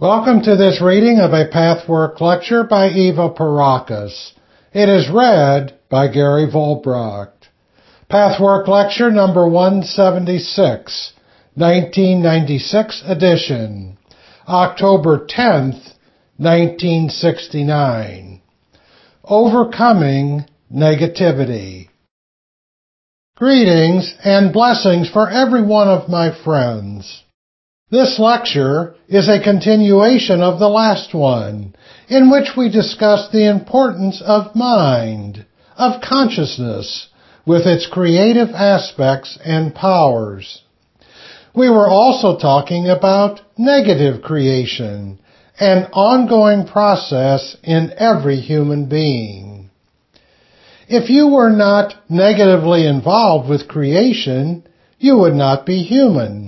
Welcome to this reading of a Pathwork lecture by Eva Pierrakos. It is read by Gary Volbracht. Pathwork lecture number 176, 1996 edition, October 10th, 1969. Overcoming Negativity. Greetings and blessings for every one of my friends. This lecture is a continuation of the last one, in which we discussed the importance of mind, of consciousness, with its creative aspects and powers. We were also talking about negative creation, an ongoing process in every human being. If you were not negatively involved with creation, you would not be human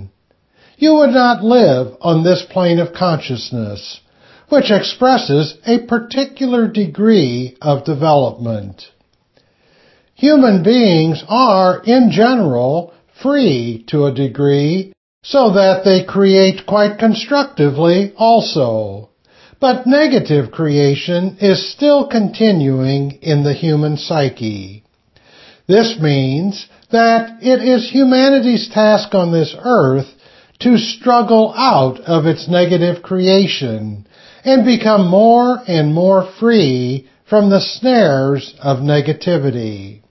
you would not live on this plane of consciousness, which expresses a particular degree of development. Human beings are, in general, free to a degree, so that they create quite constructively also. But negative creation is still continuing in the human psyche. This means that it is humanity's task on this earth to struggle out of its negative creation and become more and more free from the snares of negativity.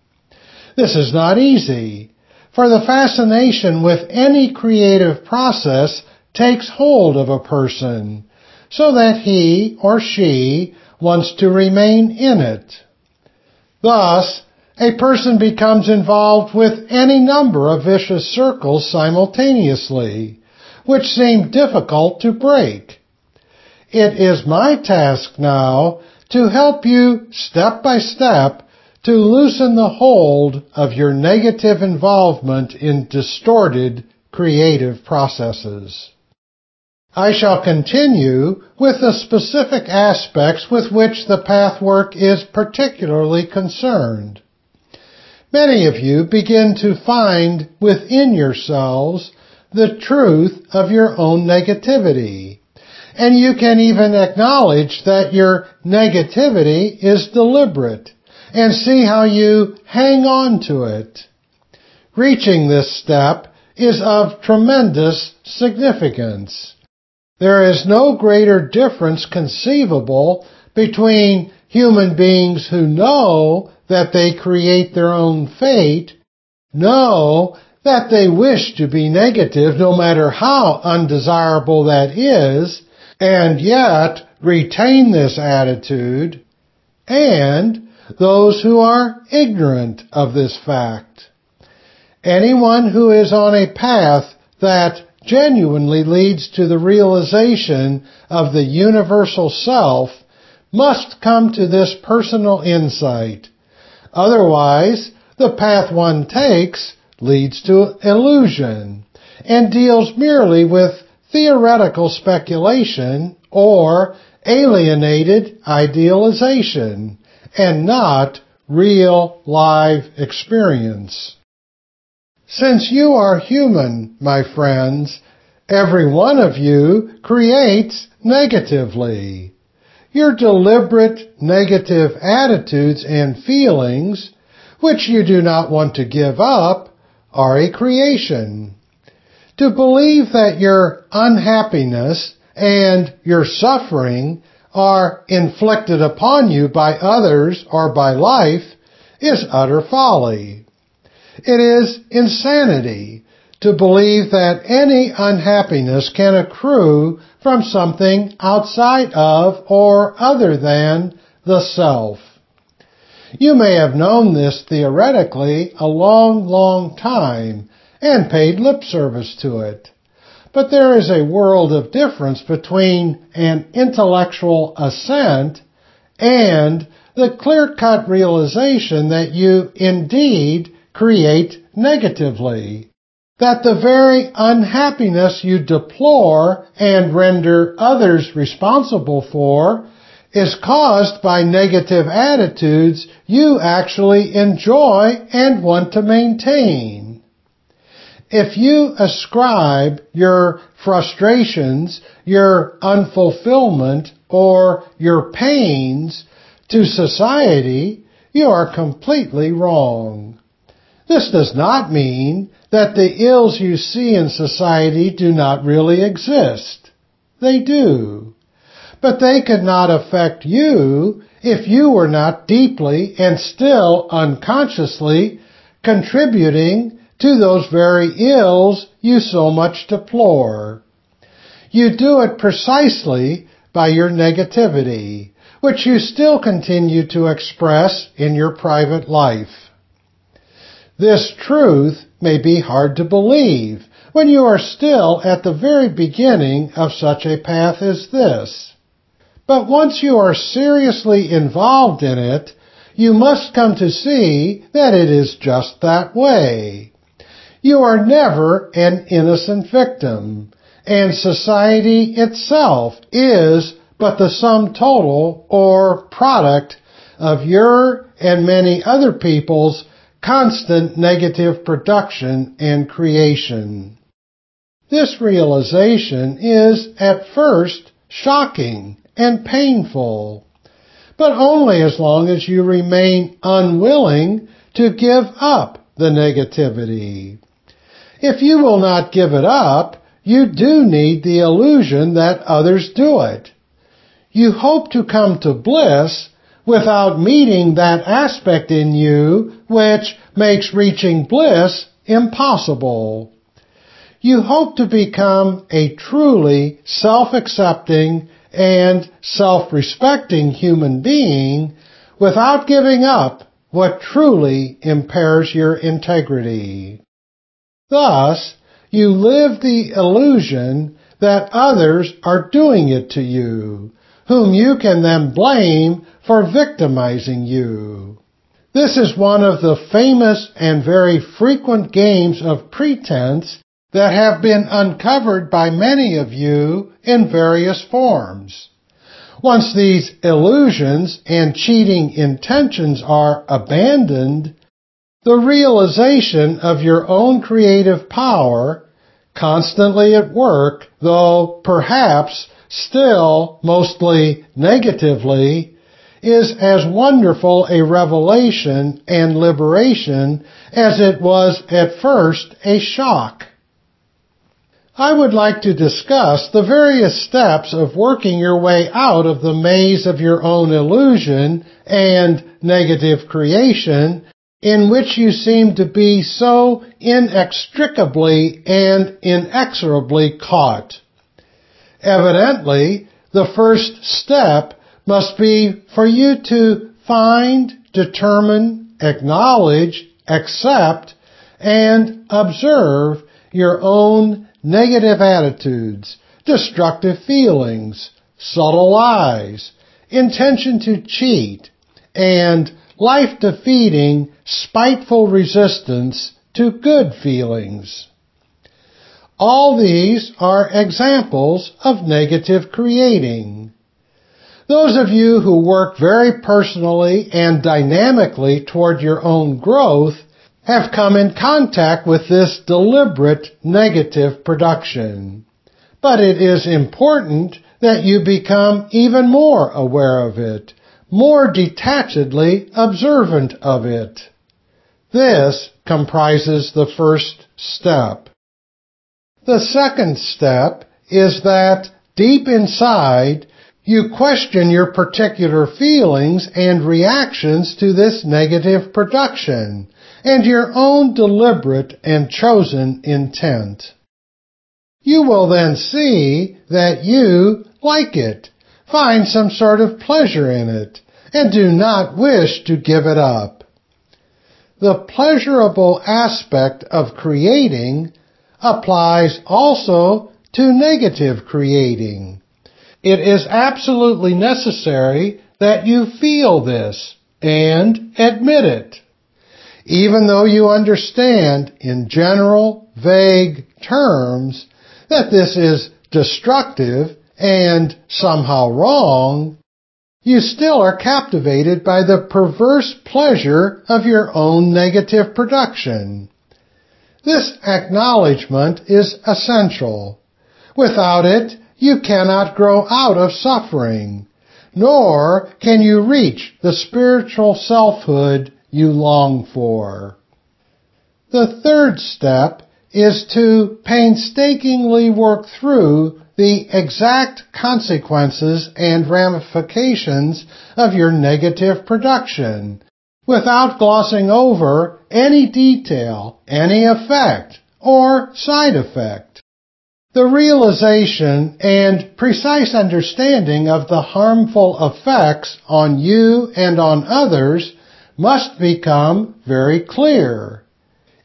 This is not easy, for the fascination with any creative process takes hold of a person, so that he or she wants to remain in it. Thus, a person becomes involved with any number of vicious circles simultaneously, which seem difficult to break. It is my task now to help you step by step to loosen the hold of your negative involvement in distorted creative processes. I shall continue with the specific aspects with which the pathwork is particularly concerned. Many of you begin to find within yourselves the truth of your own negativity. And you can even acknowledge that your negativity is deliberate and see how you hang on to it. Reaching this step is of tremendous significance. There is no greater difference conceivable between human beings who know that they create their own fate, know that they wish to be negative no matter how undesirable that is, and yet retain this attitude, and those who are ignorant of this fact. Anyone who is on a path that genuinely leads to the realization of the universal self must come to this personal insight. Otherwise, the path one takes leads to illusion and deals merely with theoretical speculation or alienated idealization and not real live experience. Since you are human, my friends, every one of you creates negatively. Your deliberate negative attitudes and feelings, which you do not want to give up, are a creation. To believe that your unhappiness and your suffering are inflicted upon you by others or by life is utter folly. It is insanity to believe that any unhappiness can accrue from something outside of or other than the self. You may have known this theoretically a long, long time and paid lip service to it. But there is a world of difference between an intellectual assent and the clear-cut realization that you indeed create negatively. That the very unhappiness you deplore and render others responsible for is caused by negative attitudes you actually enjoy and want to maintain. if you ascribe your frustrations, your unfulfillment, or your pains to society, you are completely wrong. This does not mean that the ills you see in society do not really exist. They do. But they could not affect you if you were not deeply and still unconsciously contributing to those very ills you so much deplore. You do it precisely by your negativity, which you still continue to express in your private life. This truth may be hard to believe when you are still at the very beginning of such a path as this. But once you are seriously involved in it, you must come to see that it is just that way. You are never an innocent victim, and society itself is but the sum total or product of your and many other people's constant negative production and creation. This realization is at first shocking and painful, but only as long as you remain unwilling to give up the negativity. If you will not give it up, you do need the illusion that others do it. You hope to come to bliss without meeting that aspect in you which makes reaching bliss impossible. You hope to become a truly self-accepting and self-respecting human being without giving up what truly impairs your integrity. Thus, you live the illusion that others are doing it to you, whom you can then blame for victimizing you. This is one of the famous and very frequent games of pretense that have been uncovered by many of you in various forms. Once these illusions and cheating intentions are abandoned, the realization of your own creative power, constantly at work, though perhaps still mostly negatively, is as wonderful a revelation and liberation as it was at first a shock. I would like to discuss the various steps of working your way out of the maze of your own illusion and negative creation in which you seem to be so inextricably and inexorably caught. Evidently, the first step must be for you to find, determine, acknowledge, accept, and observe your own negative attitudes, destructive feelings, subtle lies, intention to cheat, and life-defeating, spiteful resistance to good feelings. All these are examples of negative creating. Those of you who work very personally and dynamically toward your own growth have come in contact with this deliberate negative production. But it is important that you become even more aware of it, more detachedly observant of it. This comprises the first step. The second step is that deep inside, you question your particular feelings and reactions to this negative production and your own deliberate and chosen intent. You will then see that you like it, find some sort of pleasure in it, and do not wish to give it up. The pleasurable aspect of creating applies also to negative creating. It is absolutely necessary that you feel this and admit it. Even though you understand in general, vague terms that this is destructive and somehow wrong, you still are captivated by the perverse pleasure of your own negative production. This acknowledgement is essential. Without it, you cannot grow out of suffering, nor can you reach the spiritual selfhood you long for. The third step is to painstakingly work through the exact consequences and ramifications of your negative production without glossing over any detail, any effect, or side effect. The realization and precise understanding of the harmful effects on you and on others must become very clear.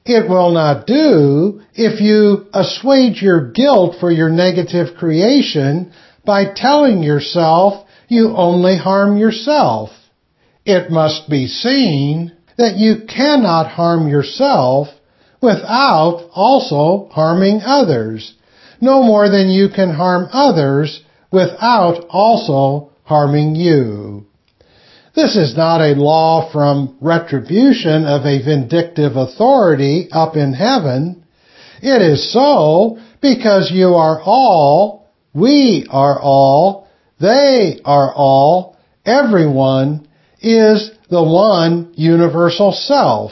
It will not do if you assuage your guilt for your negative creation by telling yourself you only harm yourself. It must be seen that you cannot harm yourself without also harming others, no more than you can harm others without also harming you. This is not a law from retribution of a vindictive authority up in heaven. It is so because you are all, we are all, they are all, everyone is the one universal self.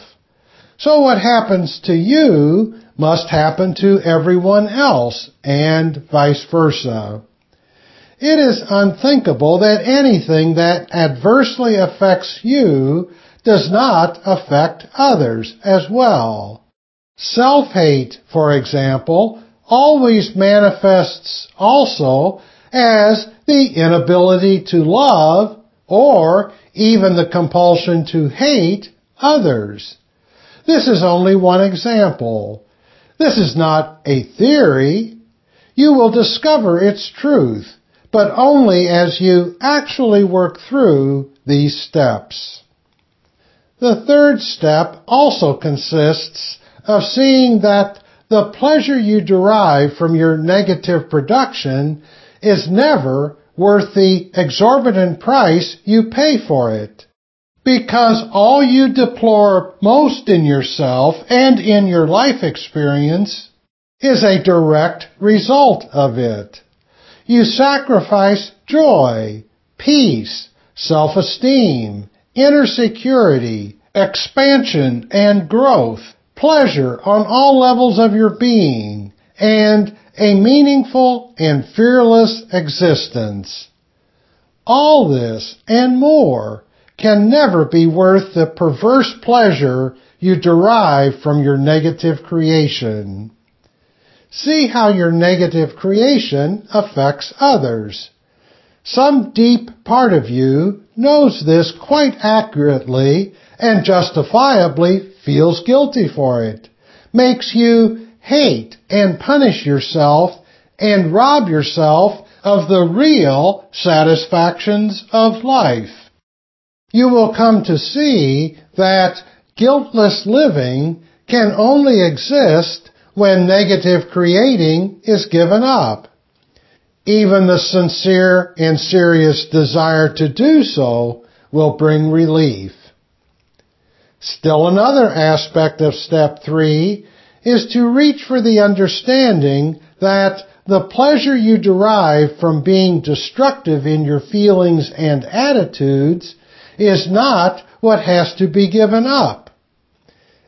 So what happens to you must happen to everyone else and vice versa. It is unthinkable that anything that adversely affects you does not affect others as well. Self-hate, for example, always manifests also as the inability to love or even the compulsion to hate others. This is only one example. This is not a theory. You will discover its truth but only as you actually work through these steps. The third step also consists of seeing that the pleasure you derive from your negative production is never worth the exorbitant price you pay for it. Because all you deplore most in yourself and in your life experience is a direct result of it. You sacrifice joy, peace, self-esteem, inner security, expansion and growth, pleasure on all levels of your being, and a meaningful and fearless existence. All this and more can never be worth the perverse pleasure you derive from your negative creation. See how your negative creation affects others. Some deep part of you knows this quite accurately and justifiably feels guilty for it, makes you hate and punish yourself and rob yourself of the real satisfactions of life. You will come to see that guiltless living can only exist when negative creating is given up. Even the sincere and serious desire to do so will bring relief. Still another aspect of step three is to reach for the understanding that the pleasure you derive from being destructive in your feelings and attitudes is not what has to be given up.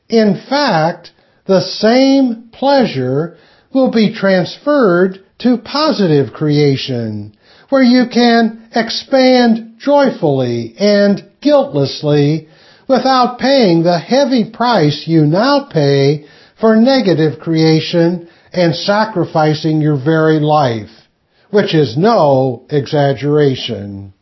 In fact, the same pleasure will be transferred to positive creation, where you can expand joyfully and guiltlessly without paying the heavy price you now pay for negative creation and sacrificing your very life, which is no exaggeration.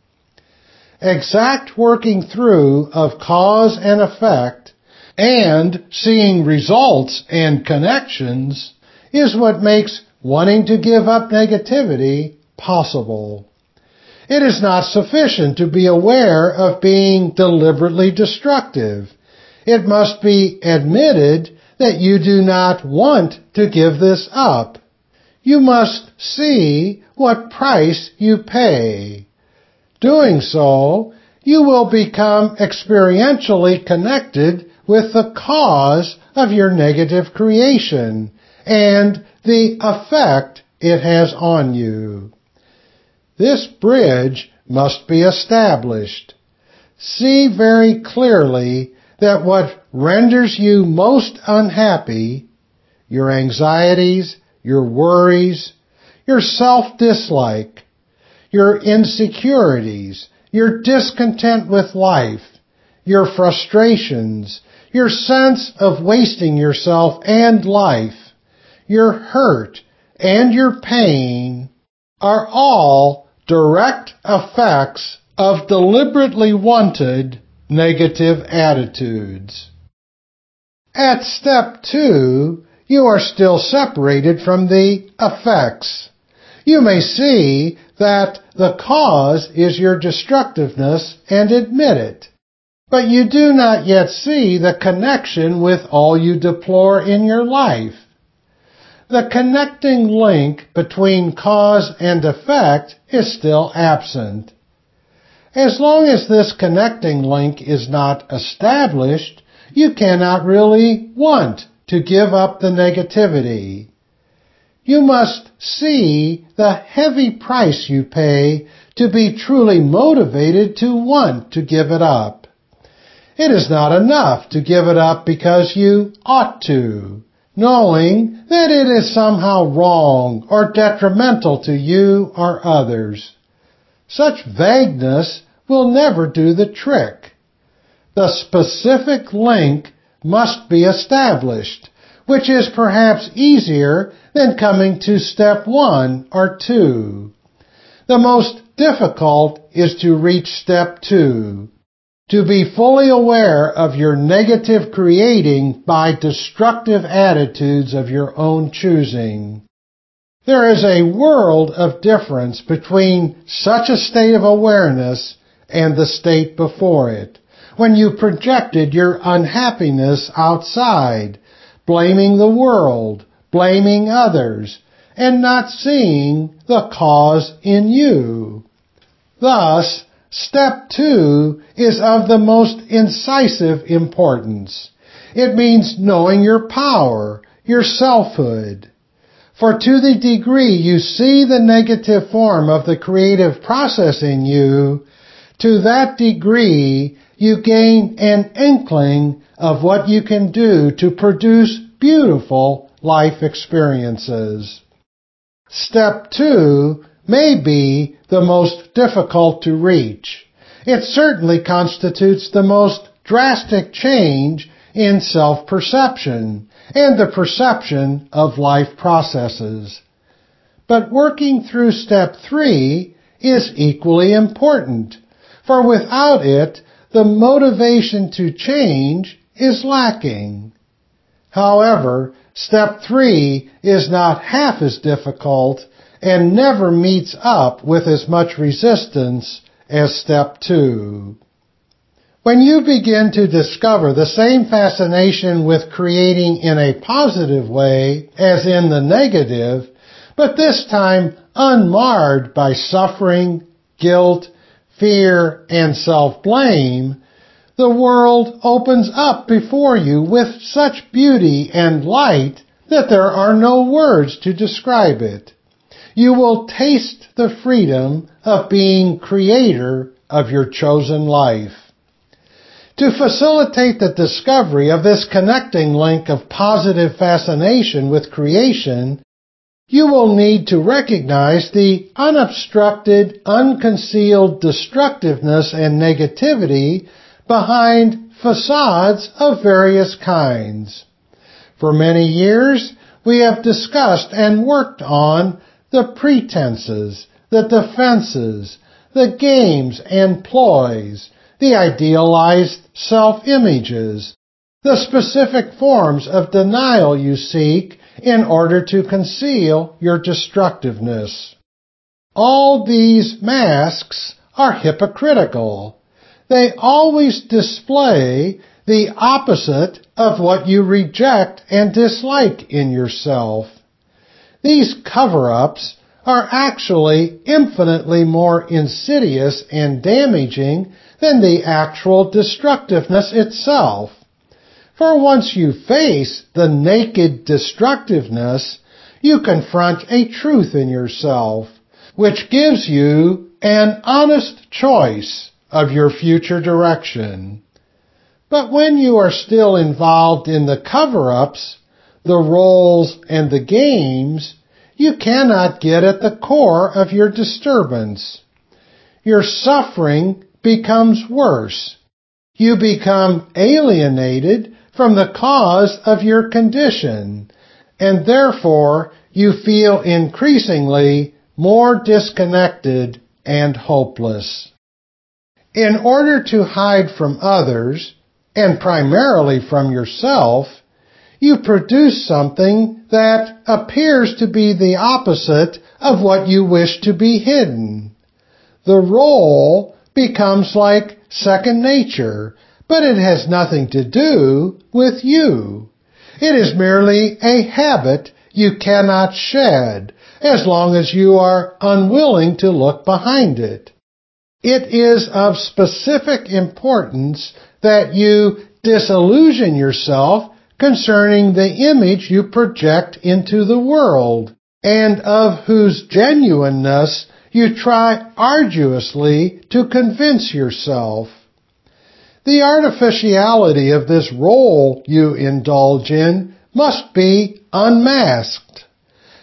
Exact working through of cause and effect and seeing results and connections is what makes wanting to give up negativity possible. It is not sufficient to be aware of being deliberately destructive. It must be admitted that you do not want to give this up. You must see what price you pay. Doing so, you will become experientially connected with the cause of your negative creation and the effect it has on you. This bridge must be established. See very clearly that what renders you most unhappy, your anxieties, your worries, your self-dislike, your insecurities, your discontent with life, your frustrations, your sense of wasting yourself and life, your hurt, and your pain are all direct effects of deliberately wanted negative attitudes. At step two, you are still separated from the effects. You may see that the cause is your destructiveness and admit it. But you do not yet see the connection with all you deplore in your life. The connecting link between cause and effect is still absent. As long as this connecting link is not established, you cannot really want to give up the negativity. You must see the heavy price you pay to be truly motivated to want to give it up. It is not enough to give it up because you ought to, knowing that it is somehow wrong or detrimental to you or others. Such vagueness will never do the trick. The specific link must be established, which is perhaps easier than coming to step one or two. The most difficult is to reach step two, to be fully aware of your negative creating by destructive attitudes of your own choosing. There is a world of difference between such a state of awareness and the state before it, when you projected your unhappiness outside, blaming the world, blaming others, and not seeing the cause in you. Thus, step two is of the most incisive importance. It means knowing your power, your selfhood. For to the degree you see the negative form of the creative process in you, to that degree, you gain an inkling of what you can do to produce beautiful life experiences. Step two may be the most difficult to reach. It certainly constitutes the most drastic change in self-perception and the perception of life processes. But working through step three is equally important for without it, the motivation to change is lacking. However, step three is not half as difficult and never meets up with as much resistance as step two. When you begin to discover the same fascination with creating in a positive way as in the negative, but this time unmarred by suffering, guilt, fear, and self-blame, the world opens up before you with such beauty and light that there are no words to describe it. You will taste the freedom of being creator of your chosen life. To facilitate the discovery of this connecting link of positive fascination with creation, you will need to recognize the unobstructed, unconcealed destructiveness and negativity behind facades of various kinds. For many years, we have discussed and worked on the pretenses, the defenses, the games and ploys, the idealized self-images, the specific forms of denial you seek in order to conceal your destructiveness. All these masks are hypocritical. They always display the opposite of what you reject and dislike in yourself. These cover-ups are actually infinitely more insidious and damaging than the actual destructiveness itself. For once you face the naked destructiveness, you confront a truth in yourself, which gives you an honest choice of your future direction. But when you are still involved in the cover-ups, the roles and the games, you cannot get at the core of your disturbance. Your suffering becomes worse. You become alienated from the cause of your condition, and therefore you feel increasingly more disconnected and hopeless. In order to hide from others, and primarily from yourself, you produce something that appears to be the opposite of what you wish to be hidden. The role becomes like second nature, but it has nothing to do with you. It is merely a habit you cannot shed as long as you are unwilling to look behind it. It is of specific importance that you disillusion yourself concerning the image you project into the world and of whose genuineness you try arduously to convince yourself. The artificiality of this role you indulge in must be unmasked.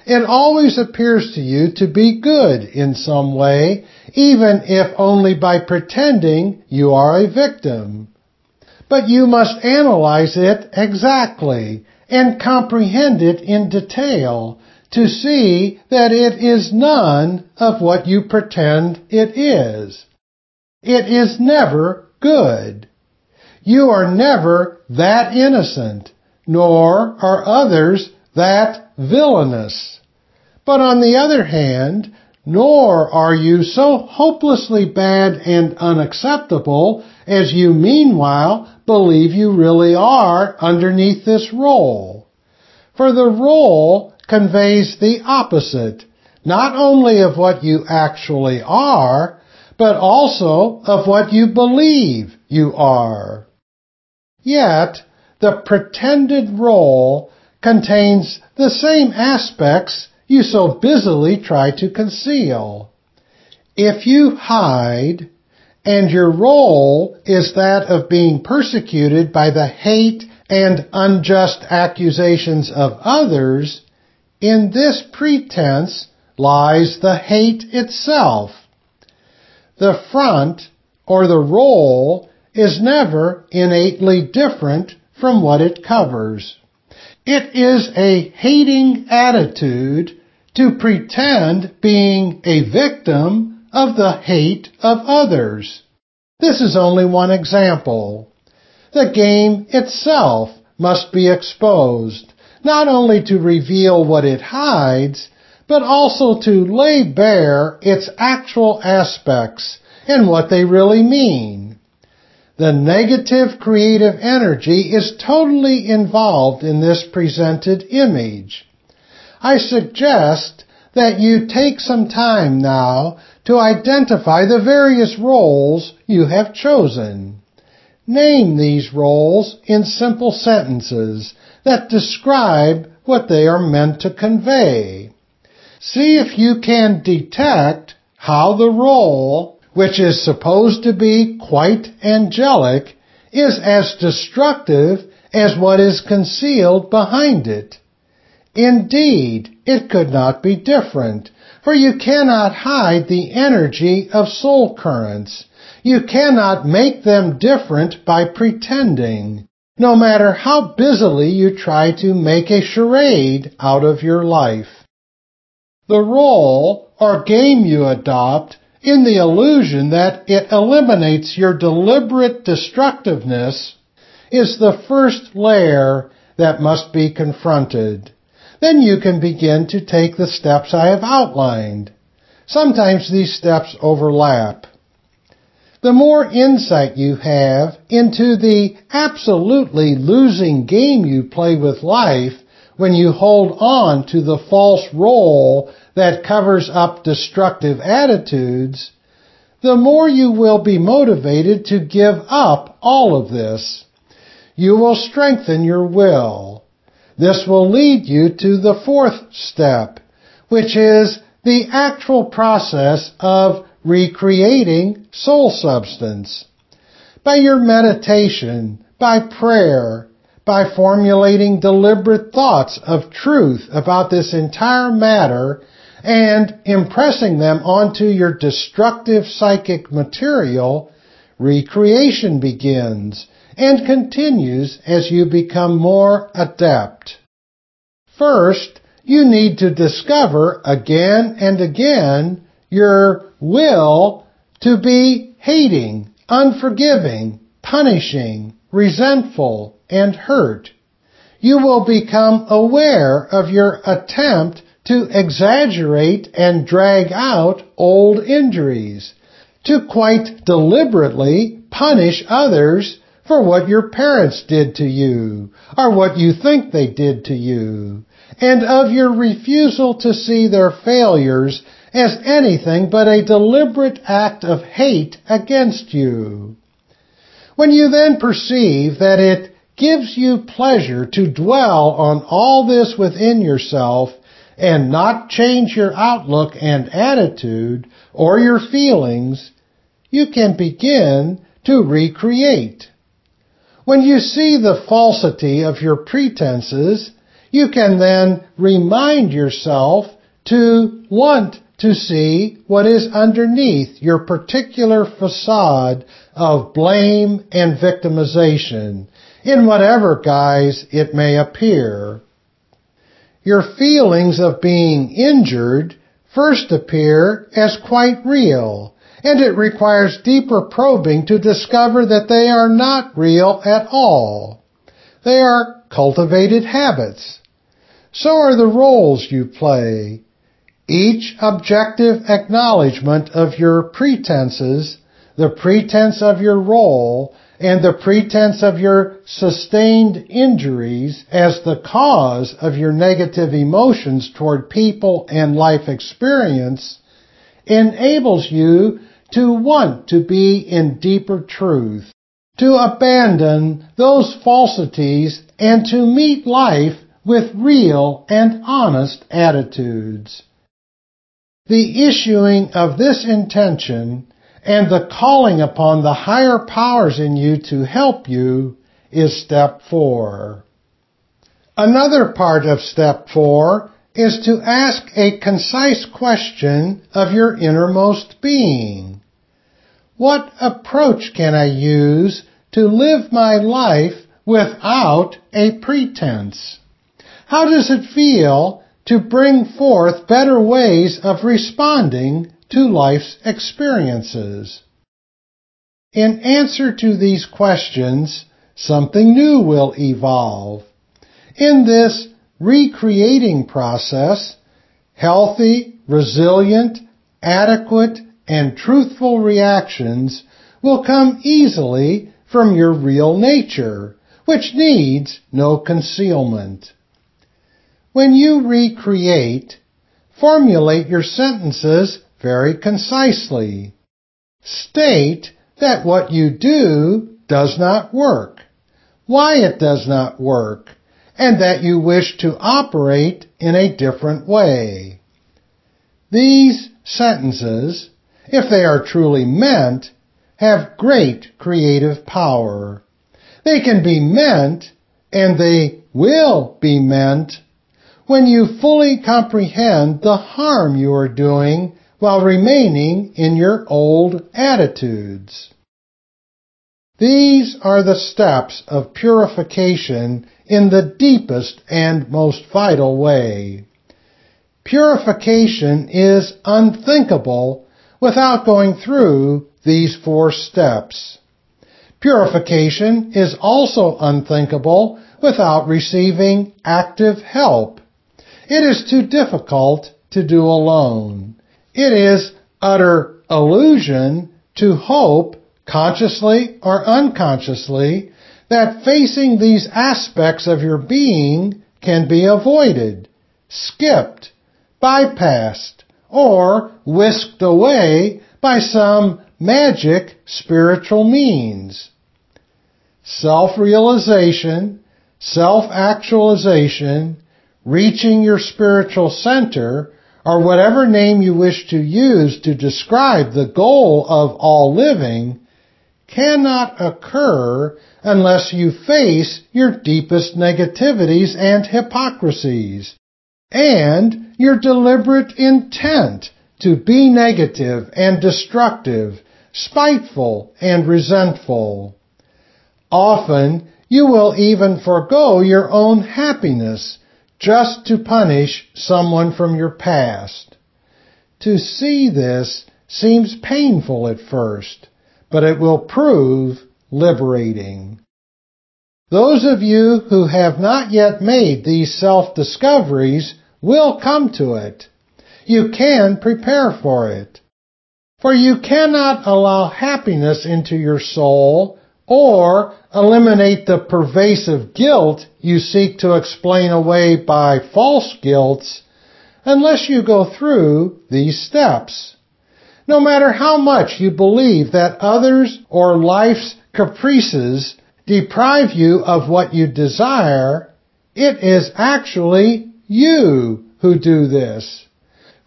It always appears to you to be good in some way, even if only by pretending you are a victim. But you must analyze it exactly and comprehend it in detail to see that it is none of what you pretend it is. It is never good. You are never that innocent, nor are others that villainous. But on the other hand, nor are you so hopelessly bad and unacceptable as you meanwhile believe you really are underneath this role. For the role conveys the opposite, not only of what you actually are, but also of what you believe you are. Yet, the pretended role contains the same aspects you so busily try to conceal. If you hide, and your role is that of being persecuted by the hate and unjust accusations of others, in this pretense lies the hate itself. The front, or the role, is never innately different from what it covers. It is a hating attitude to pretend being a victim of the hate of others. This is only one example. The game itself must be exposed, not only to reveal what it hides, but also to lay bare its actual aspects and what they really mean. The negative creative energy is totally involved in this presented image. I suggest that you take some time now to identify the various roles you have chosen. Name these roles in simple sentences that describe what they are meant to convey. See if you can detect how the role, which is supposed to be quite angelic, is as destructive as what is concealed behind it. Indeed, it could not be different, for you cannot hide the energy of soul currents. You cannot make them different by pretending, no matter how busily you try to make a charade out of your life. The role or game you adopt in the illusion that it eliminates your deliberate destructiveness is the first layer that must be confronted then you can begin to take the steps I have outlined. Sometimes these steps overlap. The more insight you have into the absolutely losing game you play with life when you hold on to the false role that covers up destructive attitudes, the more you will be motivated to give up all of this. you will strengthen your will. This will lead you to the fourth step, which is the actual process of recreating soul substance. By your meditation, by prayer, by formulating deliberate thoughts of truth about this entire matter and impressing them onto your destructive psychic material, recreation begins and continues as you become more adept. First, you need to discover again and again your will to be hating, unforgiving, punishing, resentful, and hurt. You will become aware of your attempt to exaggerate and drag out old injuries, to quite deliberately punish others for what your parents did to you, or what you think they did to you, and of your refusal to see their failures as anything but a deliberate act of hate against you. When you then perceive that it gives you pleasure to dwell on all this within yourself and not change your outlook and attitude or your feelings, you can begin to recreate. When you see the falsity of your pretenses, you can then remind yourself to want to see what is underneath your particular facade of blame and victimization, in whatever guise it may appear. Your feelings of being injured first appear as quite real, and it requires deeper probing to discover that they are not real at all. They are cultivated habits. So are the roles you play. Each objective acknowledgement of your pretenses, the pretense of your role, and the pretense of your sustained injuries as the cause of your negative emotions toward people and life experience enables you to want to be in deeper truth, to abandon those falsities and to meet life with real and honest attitudes. The issuing of this intention and the calling upon the higher powers in you to help you is step four. Another part of step four is to ask a concise question of your innermost being. What approach can I use to live my life without a pretense? How does it feel to bring forth better ways of responding to life's experiences? In answer to these questions, something new will evolve. In this recreating process, healthy, resilient, adequate, and truthful reactions will come easily from your real nature, which needs no concealment. When you recreate, formulate your sentences very concisely. State that what you do does not work, why it does not work, and that you wish to operate in a different way. These sentences, if they are truly meant, have great creative power. They can be meant, and they will be meant when you fully comprehend the harm you are doing while remaining in your old attitudes. These are the steps of purification in the deepest and most vital way. Purification is unthinkable without going through these four steps. Purification is also unthinkable without receiving active help it is too difficult to do alone. It is utter illusion to hope, consciously or unconsciously, that facing these aspects of your being can be avoided, skipped, bypassed, or whisked away by some magic spiritual means. self-realization, self-actualization, reaching your spiritual center, or whatever name you wish to use to describe the goal of all living, cannot occur unless you face your deepest negativities and hypocrisies, and your deliberate intent to be negative and destructive, spiteful and resentful. Often you will even forego your own happiness just to punish someone from your past. To see this seems painful at first, but it will prove liberating. Those of you who have not yet made these self-discoveries will come to it. You can prepare for it. For you cannot allow happiness into your soul or eliminate the pervasive guilt you seek to explain away by false guilts unless you go through these steps. No matter how much you believe that others or life's caprices deprive you of what you desire, it is actually you who do this.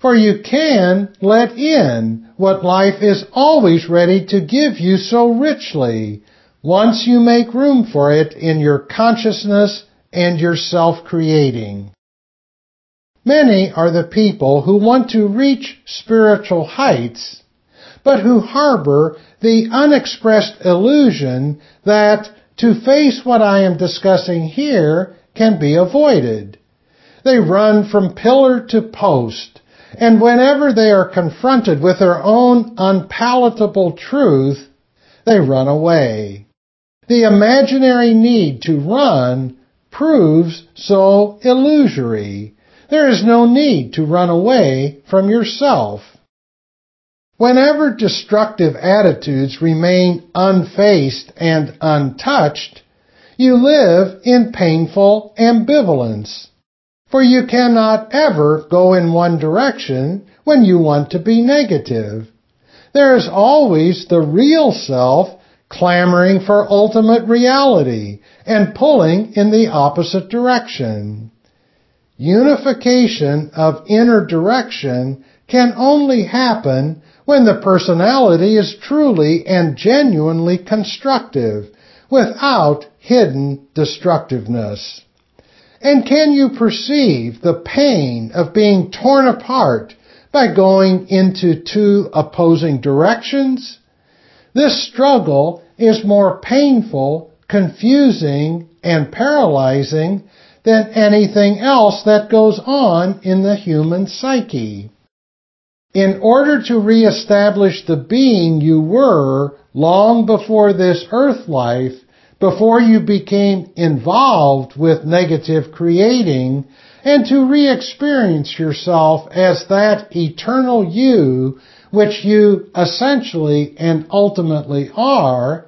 For you can let in what life is always ready to give you so richly once you make room for it in your consciousness and your self-creating. Many are the people who want to reach spiritual heights, but who harbor the unexpressed illusion that to face what I am discussing here can be avoided. They run from pillar to post, and whenever they are confronted with their own unpalatable truth, they run away. The imaginary need to run proves so illusory. There is no need to run away from yourself. Whenever destructive attitudes remain unfaced and untouched, you live in painful ambivalence. For you cannot ever go in one direction when you want to be negative. There is always the real self clamoring for ultimate reality and pulling in the opposite direction. Unification of inner direction can only happen when the personality is truly and genuinely constructive without hidden destructiveness. And can you perceive the pain of being torn apart by going into two opposing directions? This struggle is more painful, confusing, and paralyzing than anything else that goes on in the human psyche. In order to reestablish the being you were long before this earth life, before you became involved with negative creating, and to re-experience yourself as that eternal you which you essentially and ultimately are,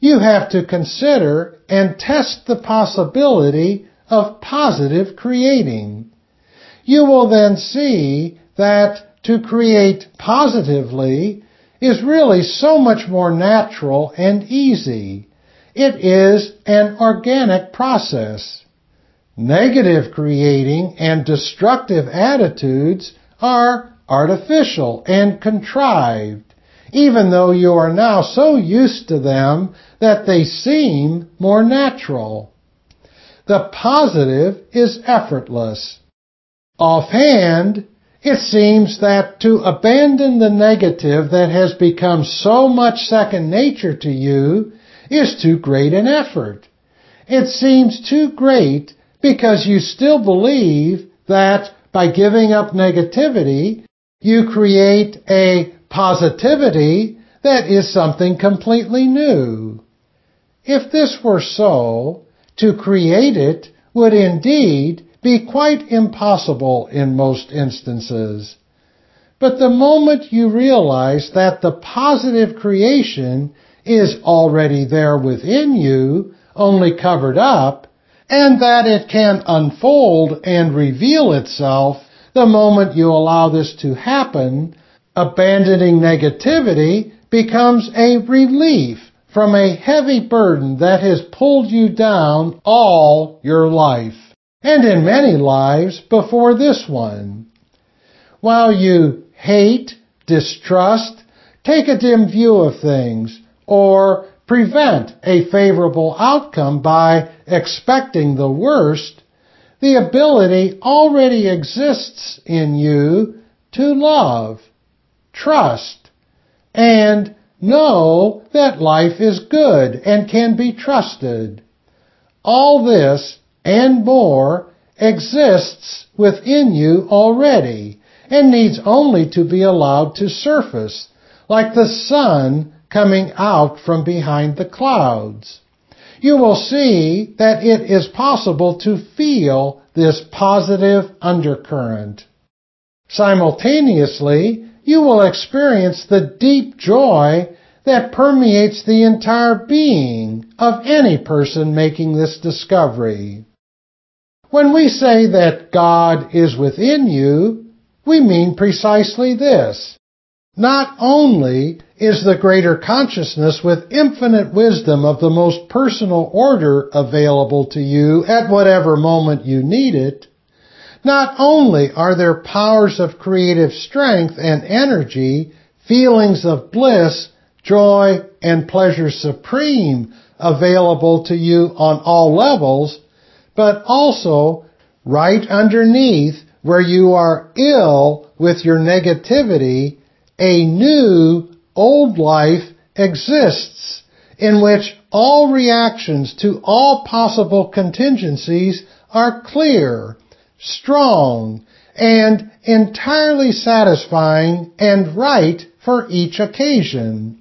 you have to consider and test the possibility of positive creating. You will then see that to create positively is really so much more natural and easy. It is an organic process. Negative creating and destructive attitudes are artificial and contrived, even though you are now so used to them that they seem more natural. The positive is effortless. Offhand, it seems that to abandon the negative that has become so much second nature to you is too great an effort. It seems too great because you still believe that by giving up negativity, you create a positivity that is something completely new. If this were so, to create it would indeed be quite impossible in most instances. But the moment you realize that the positive creation is already there within you, only covered up, and that it can unfold and reveal itself the moment you allow this to happen, abandoning negativity becomes a relief from a heavy burden that has pulled you down all your life, and in many lives before this one. While you hate, distrust, take a dim view of things, or prevent a favorable outcome by expecting the worst, the ability already exists in you to love, trust, and know that life is good and can be trusted. All this and more exists within you already and needs only to be allowed to surface like the sun coming out from behind the clouds. You will see that it is possible to feel this positive undercurrent. Simultaneously, you will experience the deep joy that permeates the entire being of any person making this discovery. When we say that God is within you, we mean precisely this. Not only is the greater consciousness with infinite wisdom of the most personal order available to you at whatever moment you need it, not only are there powers of creative strength and energy, feelings of bliss, joy, and pleasure supreme available to you on all levels, but also right underneath where you are ill with your negativity a new old life exists in which all reactions to all possible contingencies are clear, strong, and entirely satisfying and right for each occasion.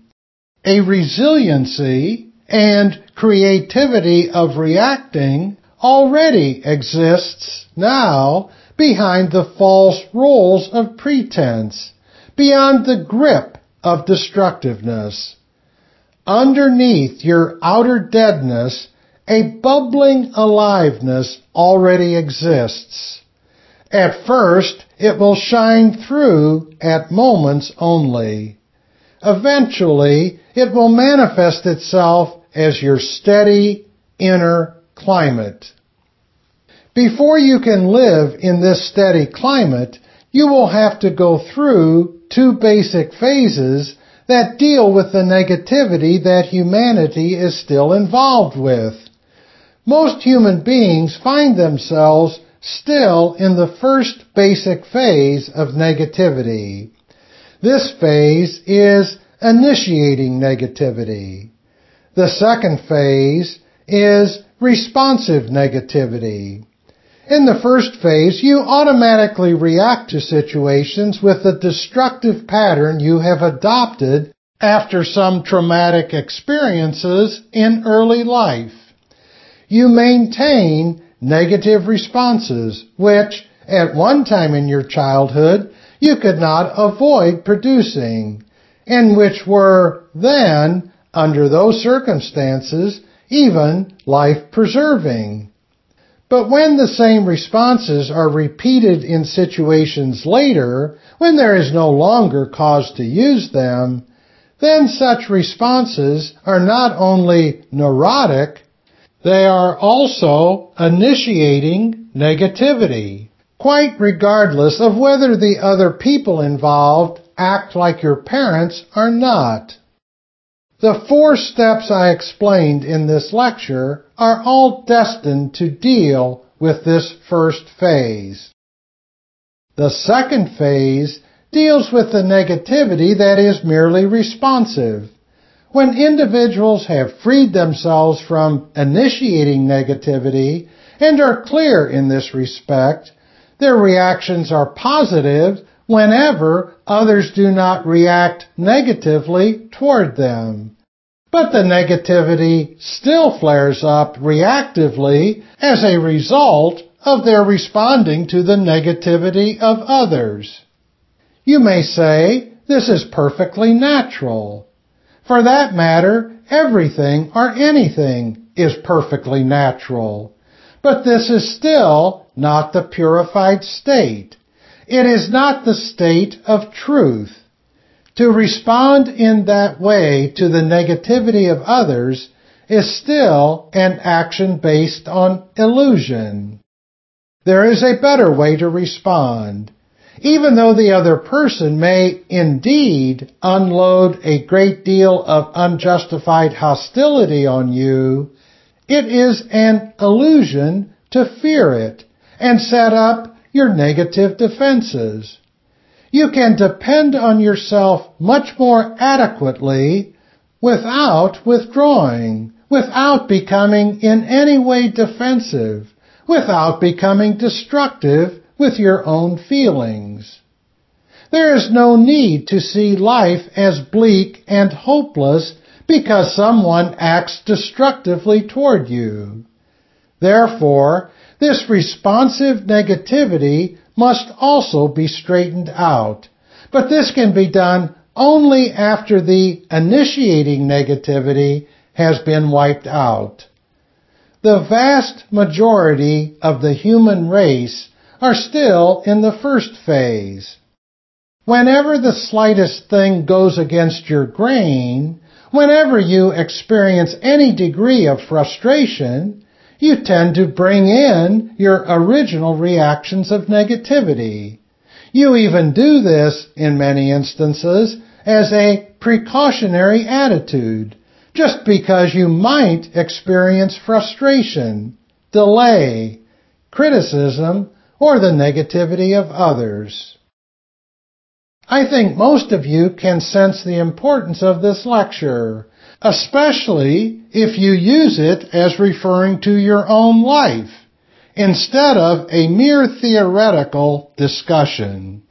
A resiliency and creativity of reacting already exists now behind the false roles of pretense beyond the grip of destructiveness. Underneath your outer deadness, a bubbling aliveness already exists. At first, it will shine through at moments only. Eventually, it will manifest itself as your steady inner climate. Before you can live in this steady climate, you will have to go through two basic phases that deal with the negativity that humanity is still involved with. Most human beings find themselves still in the first basic phase of negativity. This phase is initiating negativity. The second phase is responsive negativity. In the first phase, you automatically react to situations with the destructive pattern you have adopted after some traumatic experiences in early life. You maintain negative responses, which at one time in your childhood you could not avoid producing, and which were then, under those circumstances, even life preserving. But when the same responses are repeated in situations later, when there is no longer cause to use them, then such responses are not only neurotic, they are also initiating negativity, quite regardless of whether the other people involved act like your parents or not. The four steps I explained in this lecture are all destined to deal with this first phase. The second phase deals with the negativity that is merely responsive. When individuals have freed themselves from initiating negativity and are clear in this respect, their reactions are positive whenever others do not react negatively toward them. But the negativity still flares up reactively as a result of their responding to the negativity of others. You may say this is perfectly natural. For that matter, everything or anything is perfectly natural. But this is still not the purified state. It is not the state of truth. To respond in that way to the negativity of others is still an action based on illusion. There is a better way to respond. Even though the other person may indeed unload a great deal of unjustified hostility on you, it is an illusion to fear it and set up your negative defenses. You can depend on yourself much more adequately without withdrawing, without becoming in any way defensive, without becoming destructive with your own feelings. There is no need to see life as bleak and hopeless because someone acts destructively toward you. Therefore, this responsive negativity must also be straightened out. But this can be done only after the initiating negativity has been wiped out. The vast majority of the human race are still in the first phase. Whenever the slightest thing goes against your grain, whenever you experience any degree of frustration, you tend to bring in your original reactions of negativity. You even do this, in many instances, as a precautionary attitude, just because you might experience frustration, delay, criticism, or the negativity of others. I think most of you can sense the importance of this lecture, especially if you use it as referring to your own life instead of a mere theoretical discussion.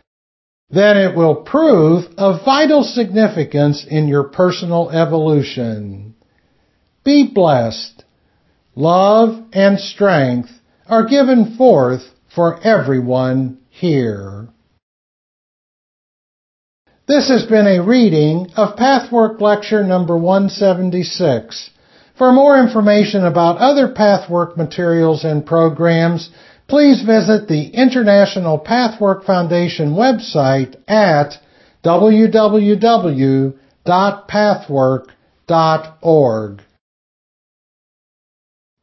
Then it will prove of vital significance in your personal evolution. Be blessed. Love and strength are given forth for everyone here. This has been a reading of Pathwork Lecture number 176. For more information about other Pathwork materials and programs, please visit the International Pathwork Foundation website at www.pathwork.org.